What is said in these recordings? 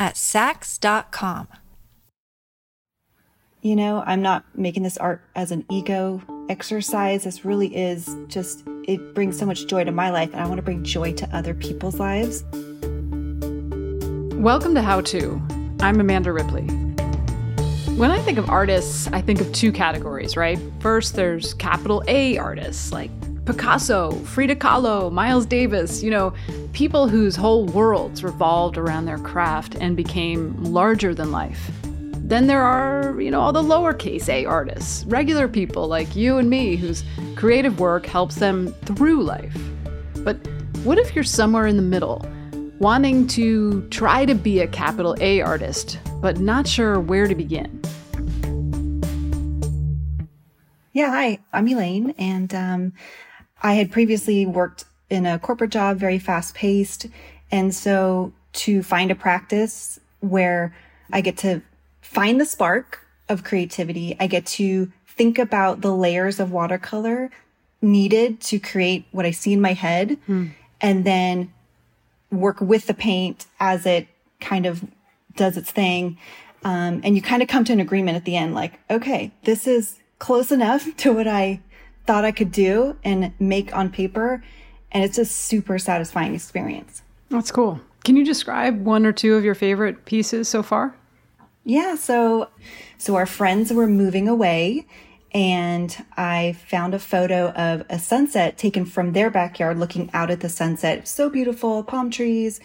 at Saks.com. You know, I'm not making this art as an ego exercise. This really is just, it brings so much joy to my life, and I want to bring joy to other people's lives. Welcome to How To. I'm Amanda Ripley. When I think of artists, I think of two categories, right? First, there's capital A artists like Picasso, Frida Kahlo, Miles Davis, you know, people whose whole worlds revolved around their craft and became larger than life. Then there are, you know, all the lowercase a artists, regular people like you and me whose creative work helps them through life. But what if you're somewhere in the middle, wanting to try to be a capital A artist, but not sure where to begin? Yeah, hi, I'm Elaine, and um, I had previously worked in a corporate job, very fast paced. And so to find a practice where I get to find the spark of creativity. I get to think about the layers of watercolor needed to create what I see in my head mm. and then work with the paint as it kind of does its thing. Um, and you kind of come to an agreement at the end, like, okay, this is close enough to what I thought I could do and make on paper. And it's a super satisfying experience. That's cool. Can you describe one or two of your favorite pieces so far? Yeah, so so our friends were moving away and I found a photo of a sunset taken from their backyard looking out at the sunset. So beautiful, palm trees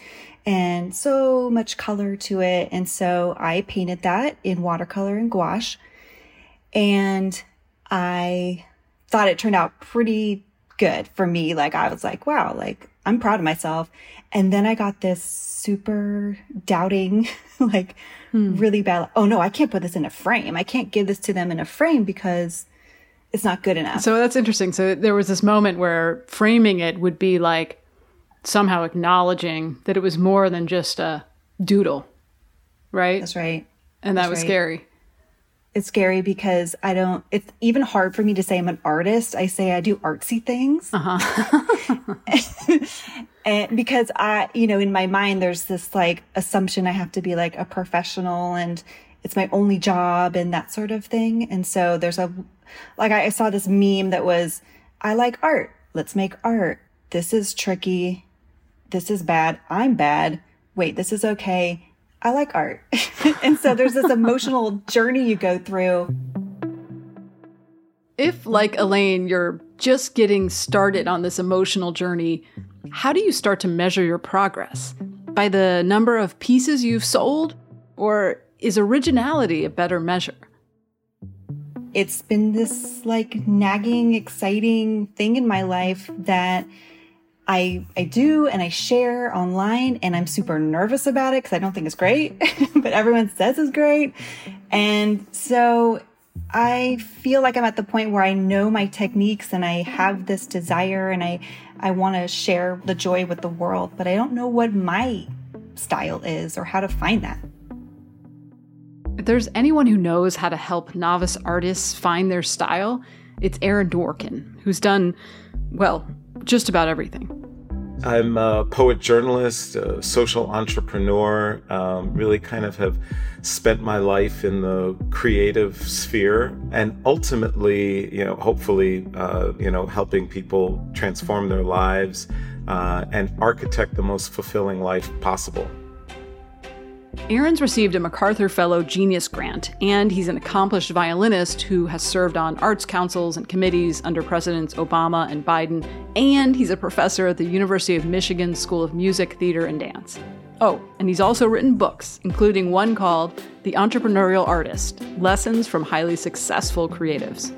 and so much color to it. And so I painted that in watercolor and gouache. And I thought it turned out pretty good for me. Like I was like, wow, like I'm proud of myself. And then I got this super doubting, like hmm. really bad. Oh no, I can't put this in a frame. I can't give this to them in a frame because it's not good enough. So that's interesting. So there was this moment where framing it would be like somehow acknowledging that it was more than just a doodle, right? That's right. And that that's was right. scary it's scary because I don't, it's even hard for me to say I'm an artist. I say I do artsy things. Uh-huh. and because I, you know, in my mind, there's this like assumption I have to be like a professional and it's my only job and that sort of thing. And so there's a, like I saw this meme that was, I like art. Let's make art. This is tricky. This is bad. I'm bad. Wait, this is okay. I like art. and so there's this emotional journey you go through. If, like Elaine, you're just getting started on this emotional journey, how do you start to measure your progress? By the number of pieces you've sold? Or is originality a better measure? It's been this like nagging, exciting thing in my life that I, I do and I share online and I'm super nervous about it because I don't think it's great, but everyone says it's great. And so I feel like I'm at the point where I know my techniques and I have this desire and I, I want to share the joy with the world, but I don't know what my style is or how to find that. If there's anyone who knows how to help novice artists find their style, it's Aaron Dworkin, who's done, well, just about everything. I'm a poet journalist, a social entrepreneur, um, really kind of have spent my life in the creative sphere and ultimately, you know, hopefully, uh, you know, helping people transform their lives uh, and architect the most fulfilling life possible. Aaron's received a MacArthur Fellow Genius Grant, and he's an accomplished violinist who has served on arts councils and committees under Presidents Obama and Biden, and he's a professor at the University of Michigan School of Music, Theater, and Dance. Oh, and he's also written books, including one called The Entrepreneurial Artist Lessons from Highly Successful Creatives.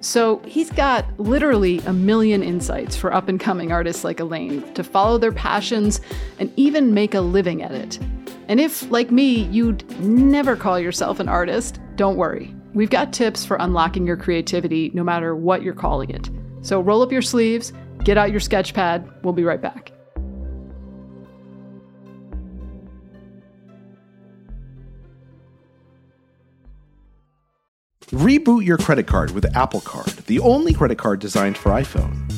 So he's got literally a million insights for up and coming artists like Elaine to follow their passions and even make a living at it. And if, like me, you'd never call yourself an artist, don't worry. We've got tips for unlocking your creativity no matter what you're calling it. So roll up your sleeves, get out your sketch pad. We'll be right back. Reboot your credit card with Apple Card, the only credit card designed for iPhone.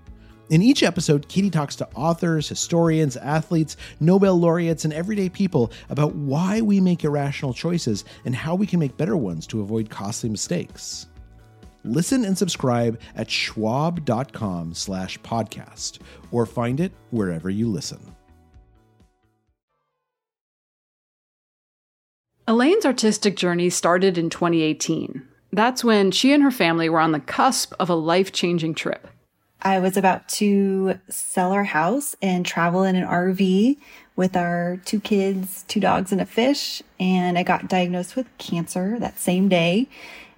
In each episode, Katie talks to authors, historians, athletes, Nobel laureates, and everyday people about why we make irrational choices and how we can make better ones to avoid costly mistakes. Listen and subscribe at schwab.com slash podcast or find it wherever you listen. Elaine's artistic journey started in 2018. That's when she and her family were on the cusp of a life changing trip. I was about to sell our house and travel in an RV with our two kids, two dogs, and a fish. And I got diagnosed with cancer that same day.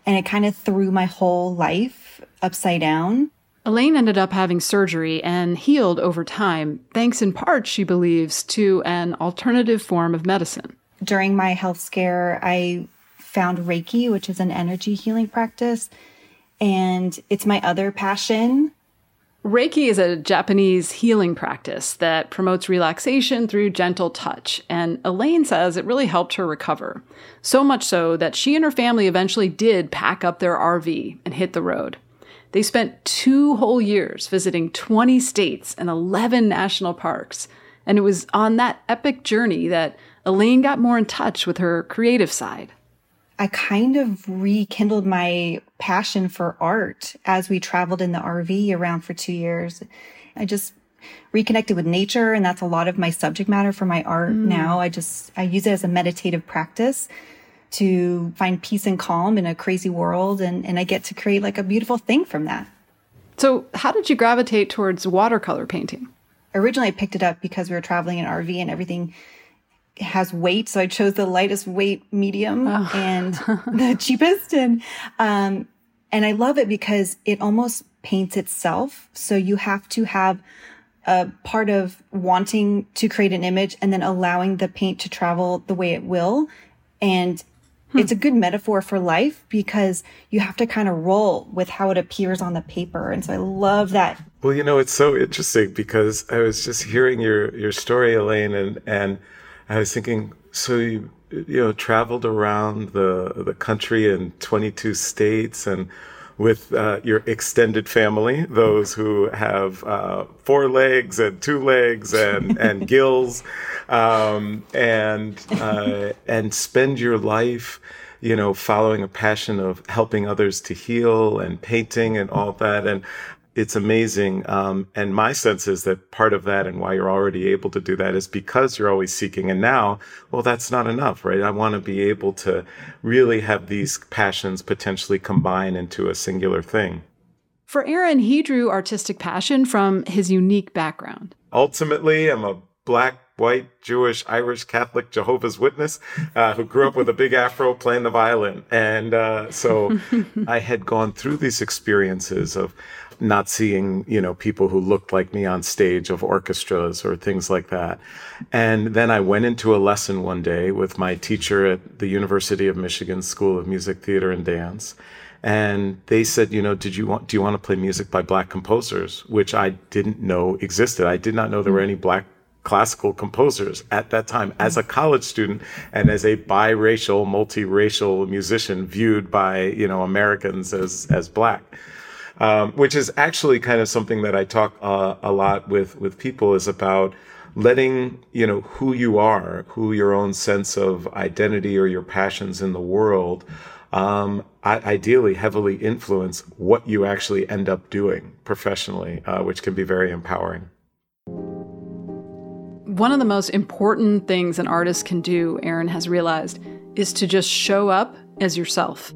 And it kind of threw my whole life upside down. Elaine ended up having surgery and healed over time, thanks in part, she believes, to an alternative form of medicine. During my health scare, I found Reiki, which is an energy healing practice. And it's my other passion. Reiki is a Japanese healing practice that promotes relaxation through gentle touch, and Elaine says it really helped her recover. So much so that she and her family eventually did pack up their RV and hit the road. They spent two whole years visiting 20 states and 11 national parks, and it was on that epic journey that Elaine got more in touch with her creative side. I kind of rekindled my passion for art as we traveled in the RV around for two years. I just reconnected with nature and that's a lot of my subject matter for my art mm. now. I just, I use it as a meditative practice to find peace and calm in a crazy world. And, and I get to create like a beautiful thing from that. So how did you gravitate towards watercolor painting? Originally I picked it up because we were traveling in RV and everything has weight. So I chose the lightest weight medium oh. and the cheapest. And, um, and I love it because it almost paints itself. So you have to have a part of wanting to create an image and then allowing the paint to travel the way it will. And hmm. it's a good metaphor for life because you have to kind of roll with how it appears on the paper. And so I love that. Well, you know, it's so interesting because I was just hearing your, your story, Elaine, and, and, I was thinking, so you you know traveled around the the country in 22 states and with uh, your extended family, those who have uh, four legs and two legs and and gills, um, and uh, and spend your life, you know, following a passion of helping others to heal and painting and all that. And it's amazing. Um, and my sense is that part of that and why you're already able to do that is because you're always seeking. And now, well, that's not enough, right? I want to be able to really have these passions potentially combine into a singular thing. For Aaron, he drew artistic passion from his unique background. Ultimately, I'm a black white, Jewish, Irish, Catholic, Jehovah's Witness, uh, who grew up with a big afro playing the violin. And uh, so I had gone through these experiences of not seeing, you know, people who looked like me on stage of orchestras or things like that. And then I went into a lesson one day with my teacher at the University of Michigan School of Music, Theater, and Dance. And they said, you know, did you want, do you want to play music by black composers? Which I didn't know existed. I did not know there were mm. any black classical composers at that time as a college student and as a biracial, multiracial musician viewed by, you know, Americans as, as black um, which is actually kind of something that I talk uh, a lot with with people is about letting you know who you are, who your own sense of identity or your passions in the world. Um, ideally heavily influence what you actually end up doing professionally, uh, which can be very empowering. One of the most important things an artist can do, Aaron has realized, is to just show up as yourself.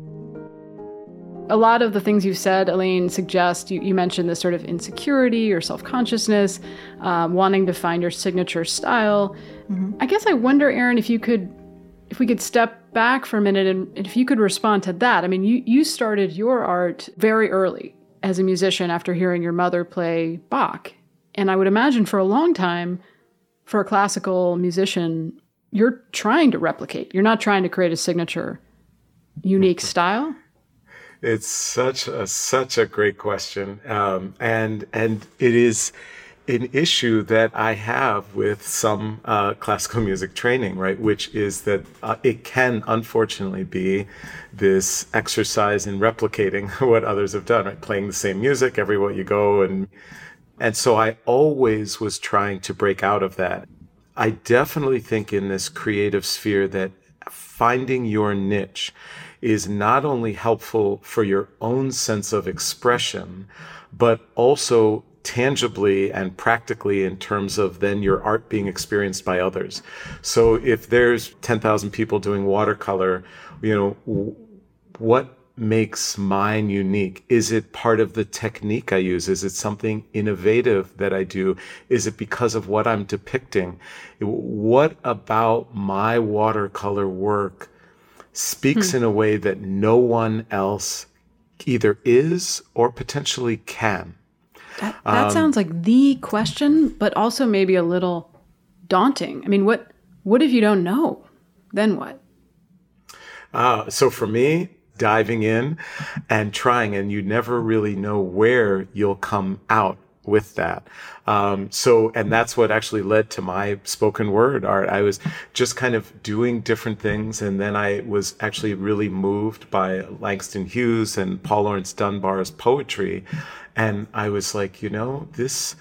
A lot of the things you've said, Elaine, suggest you, you mentioned this sort of insecurity or self consciousness, um, wanting to find your signature style. Mm-hmm. I guess I wonder, Aaron, if you could, if we could step back for a minute and, and if you could respond to that. I mean, you, you started your art very early as a musician after hearing your mother play Bach. And I would imagine for a long time, for a classical musician, you're trying to replicate. You're not trying to create a signature, unique style. It's such a such a great question, um, and and it is an issue that I have with some uh, classical music training, right? Which is that uh, it can unfortunately be this exercise in replicating what others have done, right? Playing the same music everywhere you go, and and so I always was trying to break out of that. I definitely think in this creative sphere that finding your niche is not only helpful for your own sense of expression, but also tangibly and practically in terms of then your art being experienced by others. So if there's 10,000 people doing watercolor, you know, what makes mine unique? Is it part of the technique I use? Is it something innovative that I do? Is it because of what I'm depicting? What about my watercolor work speaks hmm. in a way that no one else either is or potentially can. That, that um, sounds like the question, but also maybe a little daunting. I mean, what what if you don't know? Then what? Uh, so for me, diving in and trying, and you never really know where you'll come out with that. Um, so, and that's what actually led to my spoken word art. I was just kind of doing different things. And then I was actually really moved by Langston Hughes and Paul Laurence Dunbar's poetry. And I was like, you know, this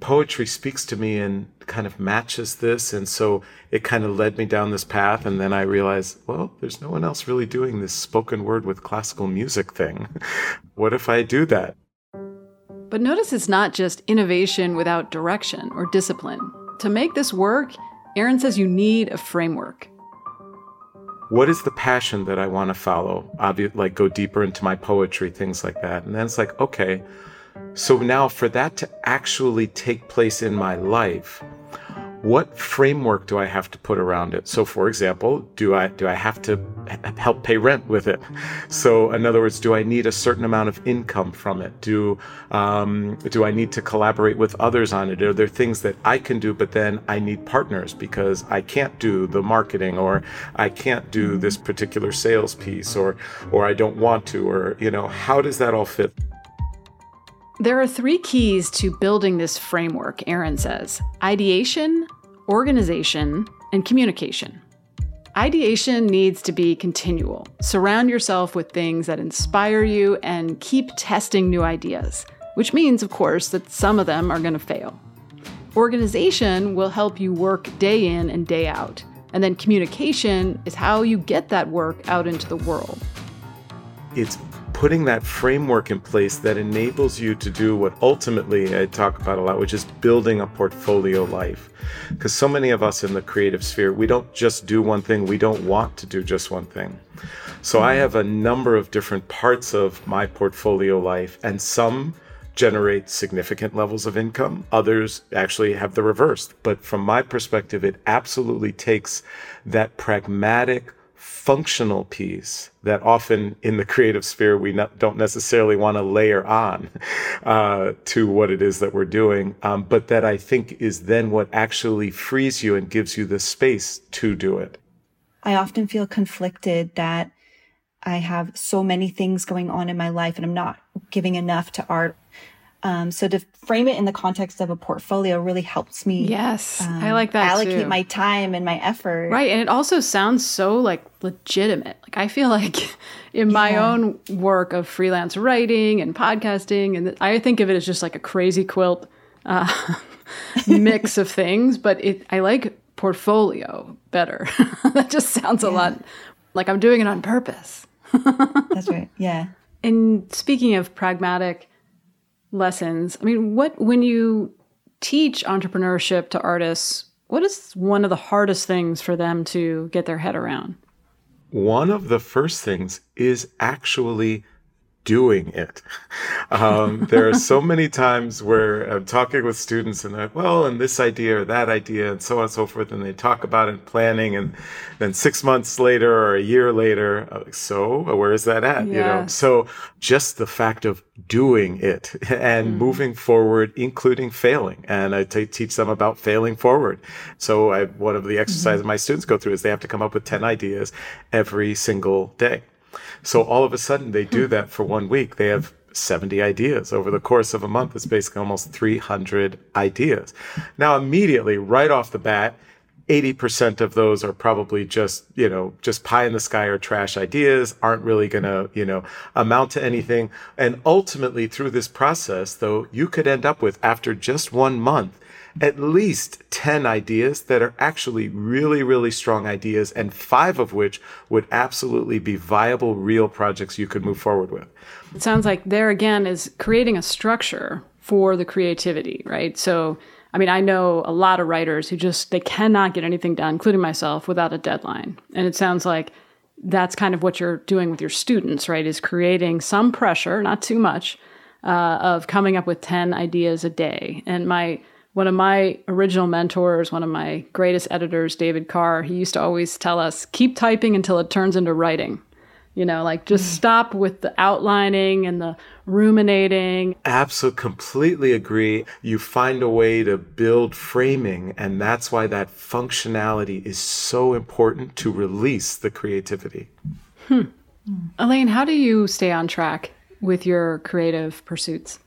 poetry speaks to me and kind of matches this. And so it kind of led me down this path. And then I realized, well, there's no one else really doing this spoken word with classical music thing. what if I do that? But notice it's not just innovation without direction or discipline. To make this work, Aaron says you need a framework. What is the passion that I want to follow? Obviously, like go deeper into my poetry, things like that. And then it's like, okay, so now for that to actually take place in my life, what framework do I have to put around it? So, for example, do I do I have to help pay rent with it? So, in other words, do I need a certain amount of income from it? Do um, do I need to collaborate with others on it? Are there things that I can do, but then I need partners because I can't do the marketing, or I can't do this particular sales piece, or or I don't want to, or you know, how does that all fit? There are three keys to building this framework, Aaron says ideation, organization, and communication. Ideation needs to be continual. Surround yourself with things that inspire you and keep testing new ideas, which means, of course, that some of them are going to fail. Organization will help you work day in and day out. And then communication is how you get that work out into the world. It's putting that framework in place that enables you to do what ultimately I talk about a lot, which is building a portfolio life. Because so many of us in the creative sphere, we don't just do one thing, we don't want to do just one thing. So I have a number of different parts of my portfolio life, and some generate significant levels of income. Others actually have the reverse. But from my perspective, it absolutely takes that pragmatic, functional piece that often in the creative sphere we not, don't necessarily want to layer on uh, to what it is that we're doing, um, but that I think is then what actually frees you and gives you the space to do it. I often feel conflicted that I have so many things going on in my life and I'm not giving enough to art. Um, so to frame it in the context of a portfolio really helps me. Yes, um, I like that. Allocate too. my time and my effort. Right, and it also sounds so like legitimate. Like I feel like in my yeah. own work of freelance writing and podcasting, and I think of it as just like a crazy quilt uh, mix of things. But it, I like portfolio better. that just sounds yeah. a lot like I'm doing it on purpose. That's right. Yeah. And speaking of pragmatic lessons, I mean, what, when you teach entrepreneurship to artists, what is one of the hardest things for them to get their head around? One of the first things is actually doing it. Um, there are so many times where I'm talking with students and they're, well, and this idea or that idea and so on and so forth. And they talk about it planning. And then six months later or a year later, like, so where is that at? You know, so just the fact of doing it and mm. moving forward, including failing. And I t- teach them about failing forward. So I, one of the exercises mm-hmm. my students go through is they have to come up with 10 ideas every single day. So all of a sudden they do hmm. that for one week. They have 70 ideas over the course of a month. It's basically almost 300 ideas. Now, immediately, right off the bat, 80% of those are probably just, you know, just pie in the sky or trash ideas, aren't really going to, you know, amount to anything. And ultimately, through this process, though, you could end up with, after just one month, at least 10 ideas that are actually really, really strong ideas, and five of which would absolutely be viable, real projects you could move forward with. It sounds like there again is creating a structure for the creativity, right? So, I mean, I know a lot of writers who just they cannot get anything done, including myself, without a deadline. And it sounds like that's kind of what you're doing with your students, right? Is creating some pressure, not too much, uh, of coming up with 10 ideas a day. And my one of my original mentors, one of my greatest editors, David Carr, he used to always tell us, keep typing until it turns into writing. You know, like just mm. stop with the outlining and the ruminating. Absolutely, completely agree. You find a way to build framing, and that's why that functionality is so important to release the creativity. Hmm. Elaine, how do you stay on track with your creative pursuits?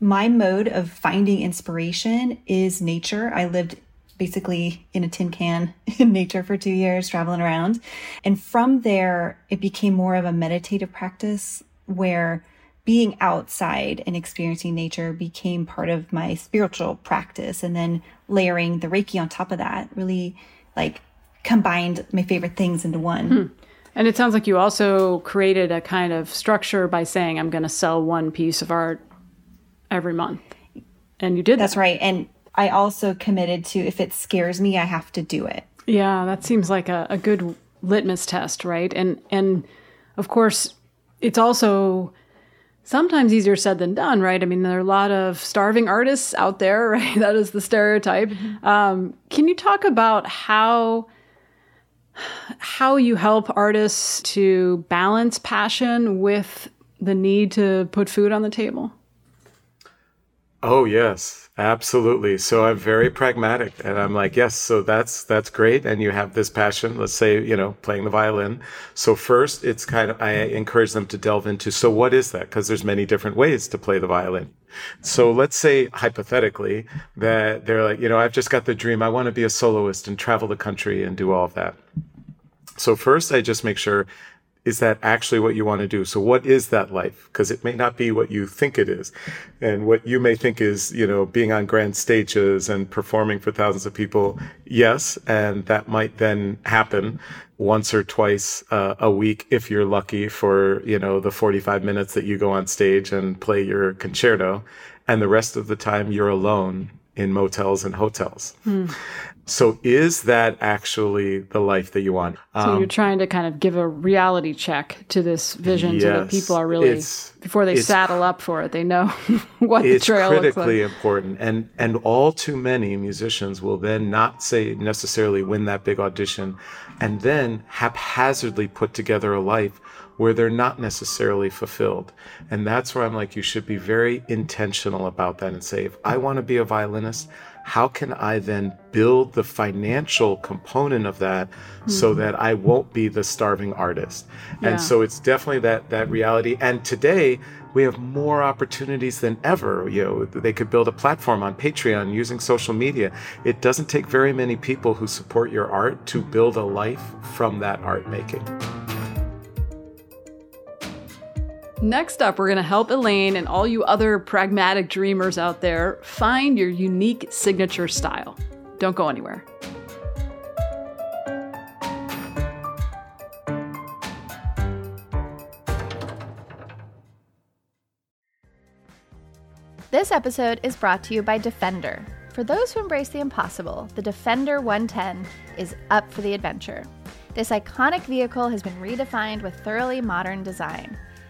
My mode of finding inspiration is nature. I lived basically in a tin can in nature for two years, traveling around. And from there, it became more of a meditative practice where being outside and experiencing nature became part of my spiritual practice. And then layering the Reiki on top of that really like combined my favorite things into one. Hmm. And it sounds like you also created a kind of structure by saying, I'm going to sell one piece of art every month. And you did That's that. right. And I also committed to if it scares me, I have to do it. Yeah, that seems like a, a good litmus test, right? And and of course, it's also sometimes easier said than done, right? I mean, there are a lot of starving artists out there, right? That is the stereotype. Mm-hmm. Um, can you talk about how how you help artists to balance passion with the need to put food on the table? Oh yes, absolutely. So I'm very pragmatic and I'm like, yes, so that's that's great and you have this passion, let's say, you know, playing the violin. So first, it's kind of I encourage them to delve into so what is that? Because there's many different ways to play the violin. So let's say hypothetically that they're like, you know, I've just got the dream. I want to be a soloist and travel the country and do all of that. So first, I just make sure is that actually what you want to do? So what is that life? Because it may not be what you think it is. And what you may think is, you know, being on grand stages and performing for thousands of people. Yes. And that might then happen once or twice uh, a week if you're lucky for, you know, the 45 minutes that you go on stage and play your concerto. And the rest of the time you're alone in motels and hotels. Hmm. So is that actually the life that you want? So um, you're trying to kind of give a reality check to this vision yes, so that people are really before they saddle up for it, they know what the trail looks like. It's critically important. And and all too many musicians will then not say necessarily win that big audition and then haphazardly put together a life where they're not necessarily fulfilled. And that's where I'm like, you should be very intentional about that and say, if I want to be a violinist, how can I then build the financial component of that mm-hmm. so that I won't be the starving artist? Yeah. And so it's definitely that that reality. And today we have more opportunities than ever. You know, they could build a platform on Patreon using social media. It doesn't take very many people who support your art to build a life from that art making. Next up, we're going to help Elaine and all you other pragmatic dreamers out there find your unique signature style. Don't go anywhere. This episode is brought to you by Defender. For those who embrace the impossible, the Defender 110 is up for the adventure. This iconic vehicle has been redefined with thoroughly modern design.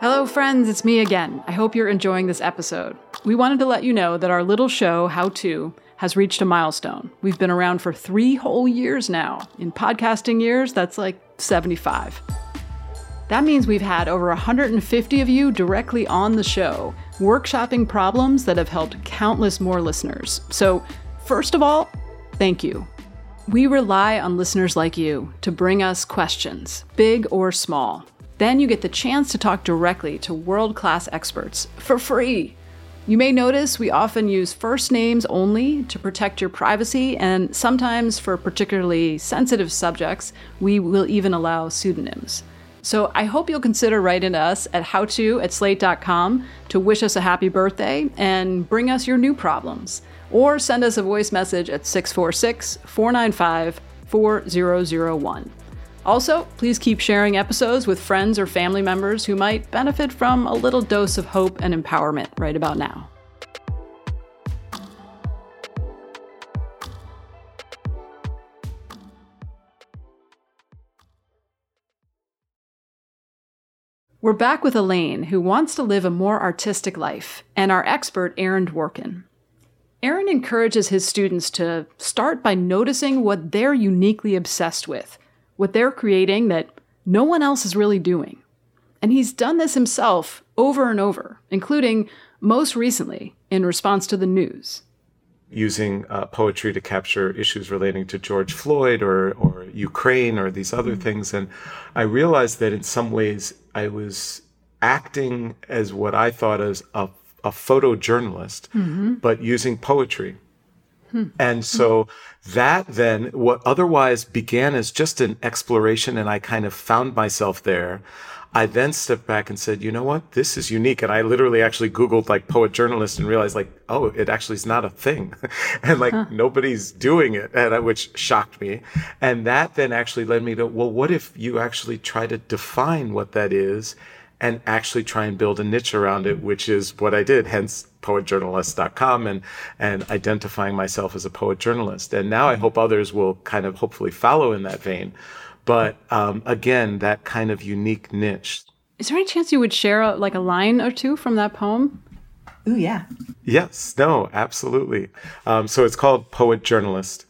Hello, friends, it's me again. I hope you're enjoying this episode. We wanted to let you know that our little show, How To, has reached a milestone. We've been around for three whole years now. In podcasting years, that's like 75. That means we've had over 150 of you directly on the show, workshopping problems that have helped countless more listeners. So, first of all, thank you. We rely on listeners like you to bring us questions, big or small. Then you get the chance to talk directly to world class experts for free. You may notice we often use first names only to protect your privacy, and sometimes for particularly sensitive subjects, we will even allow pseudonyms. So I hope you'll consider writing to us at howto at slate.com to wish us a happy birthday and bring us your new problems. Or send us a voice message at 646 495 4001. Also, please keep sharing episodes with friends or family members who might benefit from a little dose of hope and empowerment right about now. We're back with Elaine, who wants to live a more artistic life, and our expert, Aaron Dworkin. Aaron encourages his students to start by noticing what they're uniquely obsessed with what they're creating that no one else is really doing. And he's done this himself over and over, including most recently in response to the news. Using uh, poetry to capture issues relating to George Floyd or, or Ukraine or these other mm-hmm. things. And I realized that in some ways I was acting as what I thought as a, a photojournalist, mm-hmm. but using poetry Hmm. And so that then, what otherwise began as just an exploration, and I kind of found myself there. I then stepped back and said, you know what? This is unique. And I literally actually Googled like poet journalist and realized like, oh, it actually is not a thing. and like huh. nobody's doing it, and, which shocked me. And that then actually led me to, well, what if you actually try to define what that is and actually try and build a niche around it, which is what I did, hence poetjournalist.com and, and identifying myself as a poet journalist. And now I hope others will kind of hopefully follow in that vein. But um, again, that kind of unique niche. Is there any chance you would share a, like a line or two from that poem? Ooh, yeah. Yes, no, absolutely. Um, so it's called Poet Journalist.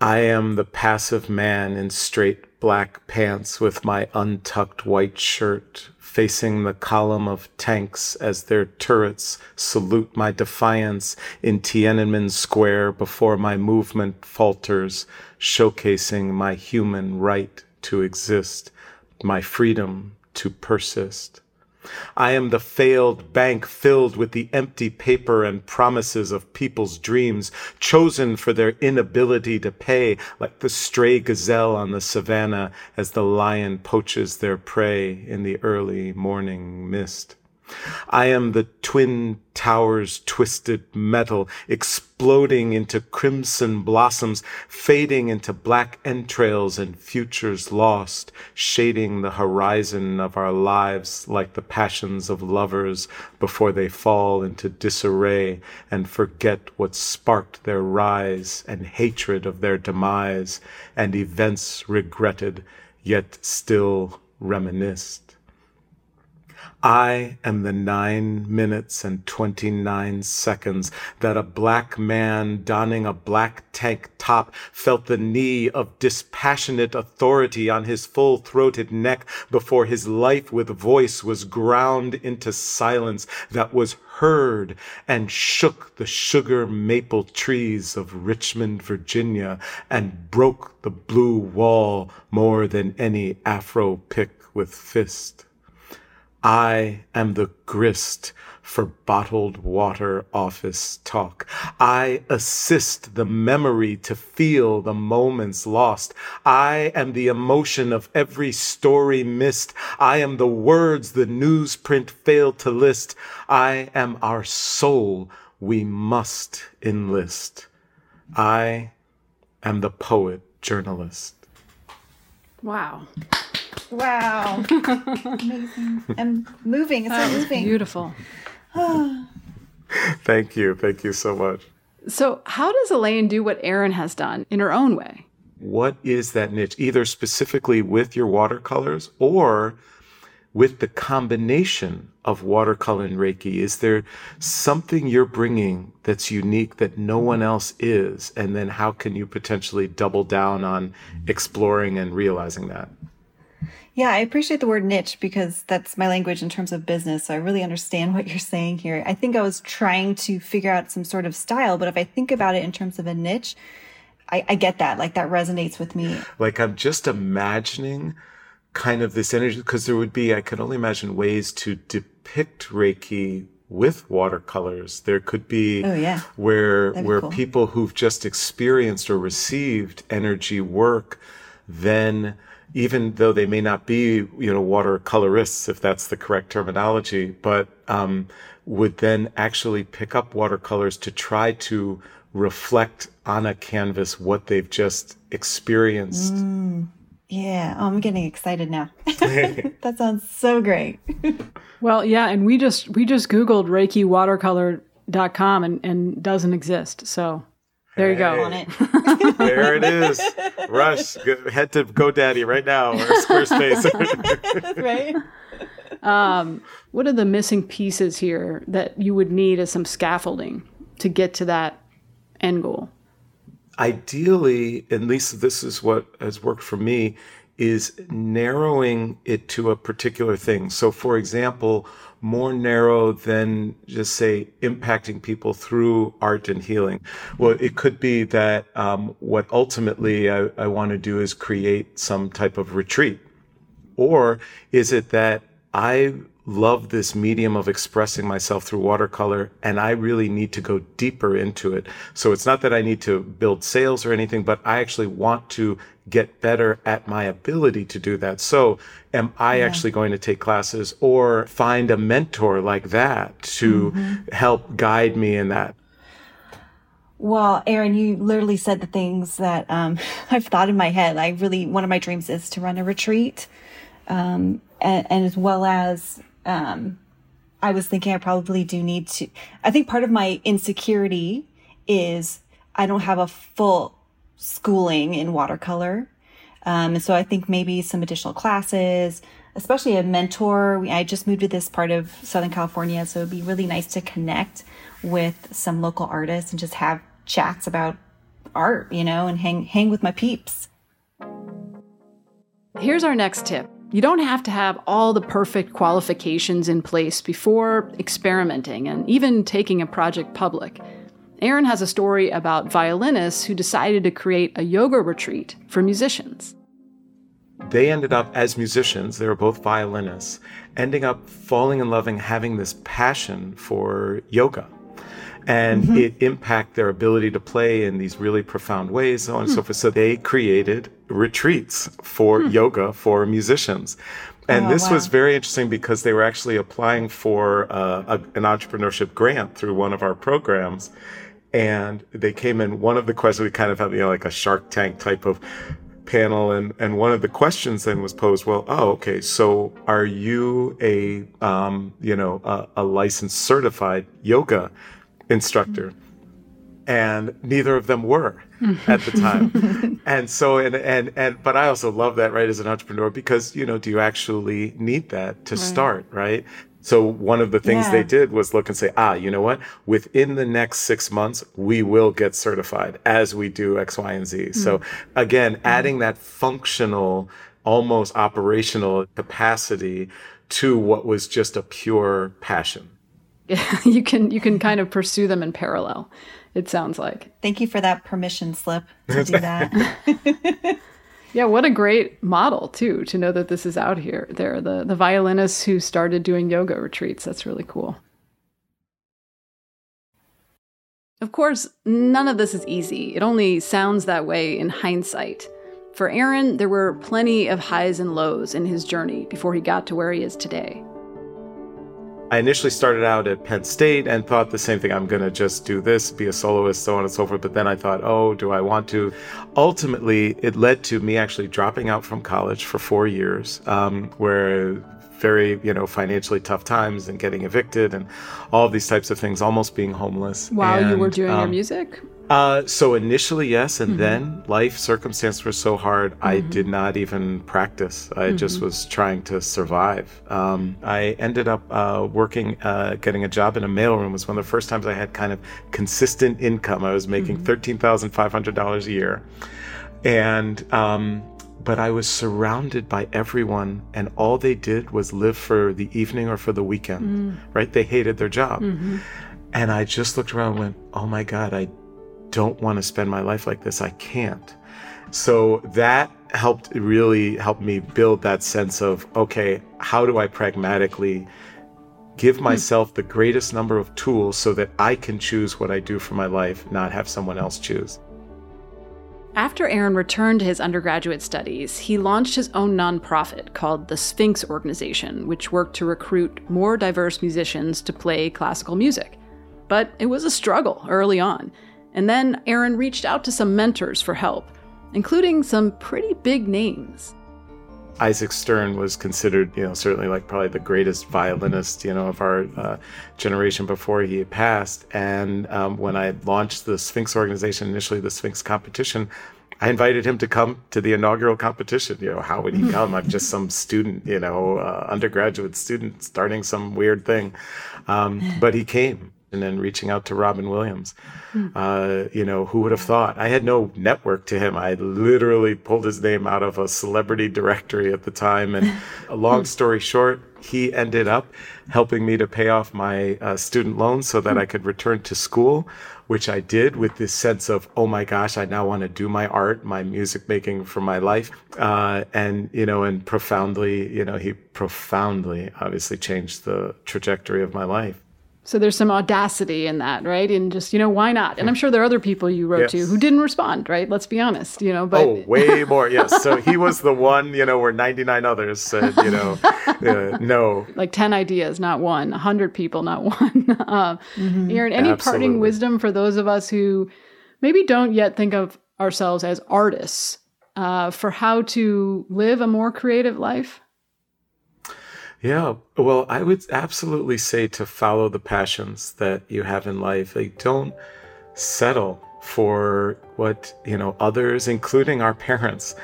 I am the passive man in straight black pants with my untucked white shirt, facing the column of tanks as their turrets salute my defiance in Tiananmen Square before my movement falters, showcasing my human right to exist, my freedom to persist. I am the failed bank filled with the empty paper and promises of people's dreams, chosen for their inability to pay, like the stray gazelle on the savannah as the lion poaches their prey in the early morning mist. I am the twin towers twisted metal, exploding into crimson blossoms, fading into black entrails and futures lost, shading the horizon of our lives like the passions of lovers before they fall into disarray and forget what sparked their rise and hatred of their demise and events regretted yet still reminisced. I am the nine minutes and 29 seconds that a black man donning a black tank top felt the knee of dispassionate authority on his full throated neck before his life with voice was ground into silence that was heard and shook the sugar maple trees of Richmond, Virginia, and broke the blue wall more than any afro pick with fist. I am the grist for bottled water office talk. I assist the memory to feel the moments lost. I am the emotion of every story missed. I am the words the newsprint failed to list. I am our soul we must enlist. I am the poet journalist. Wow. Wow. Amazing. And moving. It's that moving. Beautiful. Thank you. Thank you so much. So, how does Elaine do what Aaron has done in her own way? What is that niche, either specifically with your watercolors or with the combination of watercolor and Reiki? Is there something you're bringing that's unique that no one else is? And then how can you potentially double down on exploring and realizing that? Yeah, I appreciate the word niche because that's my language in terms of business. So I really understand what you're saying here. I think I was trying to figure out some sort of style, but if I think about it in terms of a niche, I, I get that. Like that resonates with me. Like I'm just imagining kind of this energy because there would be, I can only imagine ways to depict Reiki with watercolors. There could be oh, yeah. where where cool. people who've just experienced or received energy work then even though they may not be, you know, watercolorists, if that's the correct terminology, but um, would then actually pick up watercolors to try to reflect on a canvas what they've just experienced. Mm, yeah, oh, I'm getting excited now. that sounds so great. well, yeah, and we just we just googled Reiki watercolor.com and and doesn't exist. So there you go. On it. there it is. Rush, go, head to GoDaddy right now or Squarespace. right. Um, what are the missing pieces here that you would need as some scaffolding to get to that end goal? Ideally, at least this is what has worked for me, is narrowing it to a particular thing. So, for example, more narrow than just say impacting people through art and healing. Well, it could be that um, what ultimately I, I want to do is create some type of retreat. Or is it that I love this medium of expressing myself through watercolor and I really need to go deeper into it. So it's not that I need to build sales or anything, but I actually want to get better at my ability to do that. So am I yeah. actually going to take classes or find a mentor like that to mm-hmm. help guide me in that? Well, Aaron, you literally said the things that um, I've thought in my head. I really, one of my dreams is to run a retreat. Um, and, and, as well as um, I was thinking I probably do need to. I think part of my insecurity is I don't have a full schooling in watercolor. Um, and so I think maybe some additional classes, especially a mentor. I just moved to this part of Southern California, so it'd be really nice to connect with some local artists and just have chats about art, you know, and hang hang with my peeps. Here's our next tip. You don't have to have all the perfect qualifications in place before experimenting and even taking a project public. Aaron has a story about violinists who decided to create a yoga retreat for musicians. They ended up, as musicians, they were both violinists, ending up falling in love and having this passion for yoga and mm-hmm. it impact their ability to play in these really profound ways, so on and so hmm. forth. So they created retreats for hmm. yoga for musicians. And oh, this wow. was very interesting because they were actually applying for uh, a, an entrepreneurship grant through one of our programs. And they came in, one of the questions, we kind of had, you know, like a Shark Tank type of panel and and one of the questions then was posed well oh okay so are you a um, you know a, a licensed certified yoga instructor. And neither of them were at the time. and so, and, and, and, but I also love that, right, as an entrepreneur, because, you know, do you actually need that to right. start, right? So one of the things yeah. they did was look and say, ah, you know what? Within the next six months, we will get certified as we do X, Y, and Z. Mm. So again, mm. adding that functional, almost operational capacity to what was just a pure passion. you can you can kind of pursue them in parallel. It sounds like. Thank you for that permission slip to do that. yeah, what a great model too to know that this is out here. There, the the violinists who started doing yoga retreats. That's really cool. Of course, none of this is easy. It only sounds that way in hindsight. For Aaron, there were plenty of highs and lows in his journey before he got to where he is today. I initially started out at Penn State and thought the same thing. I'm going to just do this, be a soloist, so on and so forth. But then I thought, oh, do I want to? Ultimately, it led to me actually dropping out from college for four years, um, where very, you know, financially tough times and getting evicted and all of these types of things, almost being homeless. While and, you were doing um, your music? Uh, so initially, yes, and mm-hmm. then life circumstances were so hard, mm-hmm. I did not even practice. I mm-hmm. just was trying to survive. Um, I ended up uh, working, uh, getting a job in a mailroom. It was one of the first times I had kind of consistent income. I was making mm-hmm. thirteen thousand five hundred dollars a year, and um, but I was surrounded by everyone, and all they did was live for the evening or for the weekend. Mm. Right? They hated their job. Mm-hmm. And I just looked around and went, oh my God, I don't want to spend my life like this. I can't. So that helped really help me build that sense of okay, how do I pragmatically give hmm. myself the greatest number of tools so that I can choose what I do for my life, not have someone else choose. After Aaron returned to his undergraduate studies, he launched his own nonprofit called the Sphinx Organization, which worked to recruit more diverse musicians to play classical music. But it was a struggle early on. And then Aaron reached out to some mentors for help, including some pretty big names. Isaac Stern was considered, you know, certainly like probably the greatest violinist, you know, of our uh, generation before he passed. And um, when I launched the Sphinx organization, initially the Sphinx competition, I invited him to come to the inaugural competition. You know, how would he come? I'm just some student, you know, uh, undergraduate student starting some weird thing. Um, but he came and then reaching out to Robin Williams. Hmm. Uh, you know, who would have thought? I had no network to him. I literally pulled his name out of a celebrity directory at the time. And a long story short, he ended up helping me to pay off my uh, student loans so that I could return to school, which I did with this sense of, oh my gosh, I now want to do my art, my music making for my life. Uh, and, you know, and profoundly, you know, he profoundly obviously changed the trajectory of my life. So there's some audacity in that, right? And just, you know, why not? And I'm sure there are other people you wrote yes. to who didn't respond, right? Let's be honest, you know, but Oh, way more. Yes. So he was the one, you know, where 99 others said, you know, uh, no. Like 10 ideas, not one. 100 people, not one. uh, mm-hmm. Aaron, any Absolutely. parting wisdom for those of us who maybe don't yet think of ourselves as artists uh, for how to live a more creative life? Yeah. Well, I would absolutely say to follow the passions that you have in life. Like, don't settle for what, you know, others, including our parents,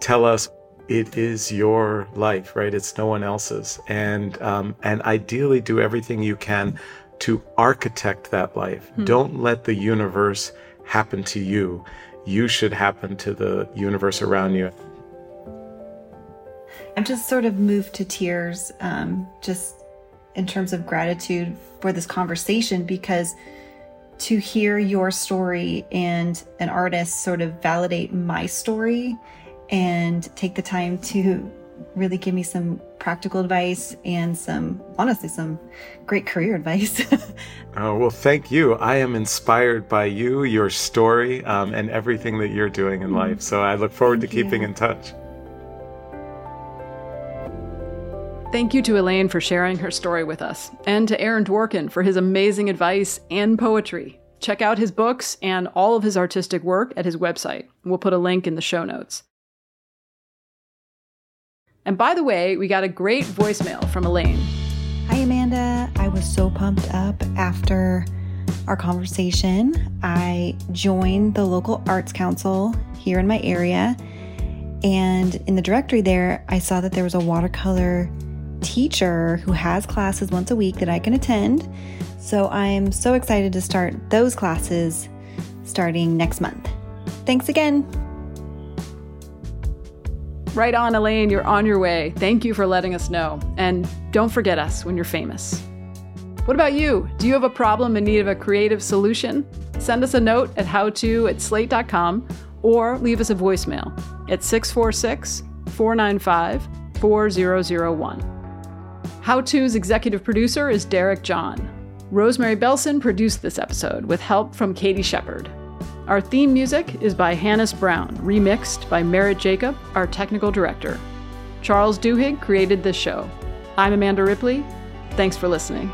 tell us it is your life, right? It's no one else's. And, um, and ideally do everything you can to architect that life. Hmm. Don't let the universe happen to you. You should happen to the universe around you. I'm just sort of moved to tears, um, just in terms of gratitude for this conversation because to hear your story and an artist sort of validate my story and take the time to really give me some practical advice and some honestly some great career advice oh well thank you i am inspired by you your story um, and everything that you're doing in mm-hmm. life so i look forward thank to keeping you. in touch Thank you to Elaine for sharing her story with us, and to Aaron Dworkin for his amazing advice and poetry. Check out his books and all of his artistic work at his website. We'll put a link in the show notes. And by the way, we got a great voicemail from Elaine. Hi, Amanda. I was so pumped up after our conversation. I joined the local arts council here in my area. And in the directory there, I saw that there was a watercolor teacher who has classes once a week that I can attend. So I'm so excited to start those classes starting next month. Thanks again. Right on, Elaine, you're on your way. Thank you for letting us know. And don't forget us when you're famous. What about you? Do you have a problem in need of a creative solution? Send us a note at howto at slate.com or leave us a voicemail at 646 495 4001. How To's executive producer is Derek John. Rosemary Belson produced this episode with help from Katie Shepard. Our theme music is by Hannis Brown, remixed by Merritt Jacob, our technical director. Charles Duhigg created this show. I'm Amanda Ripley. Thanks for listening.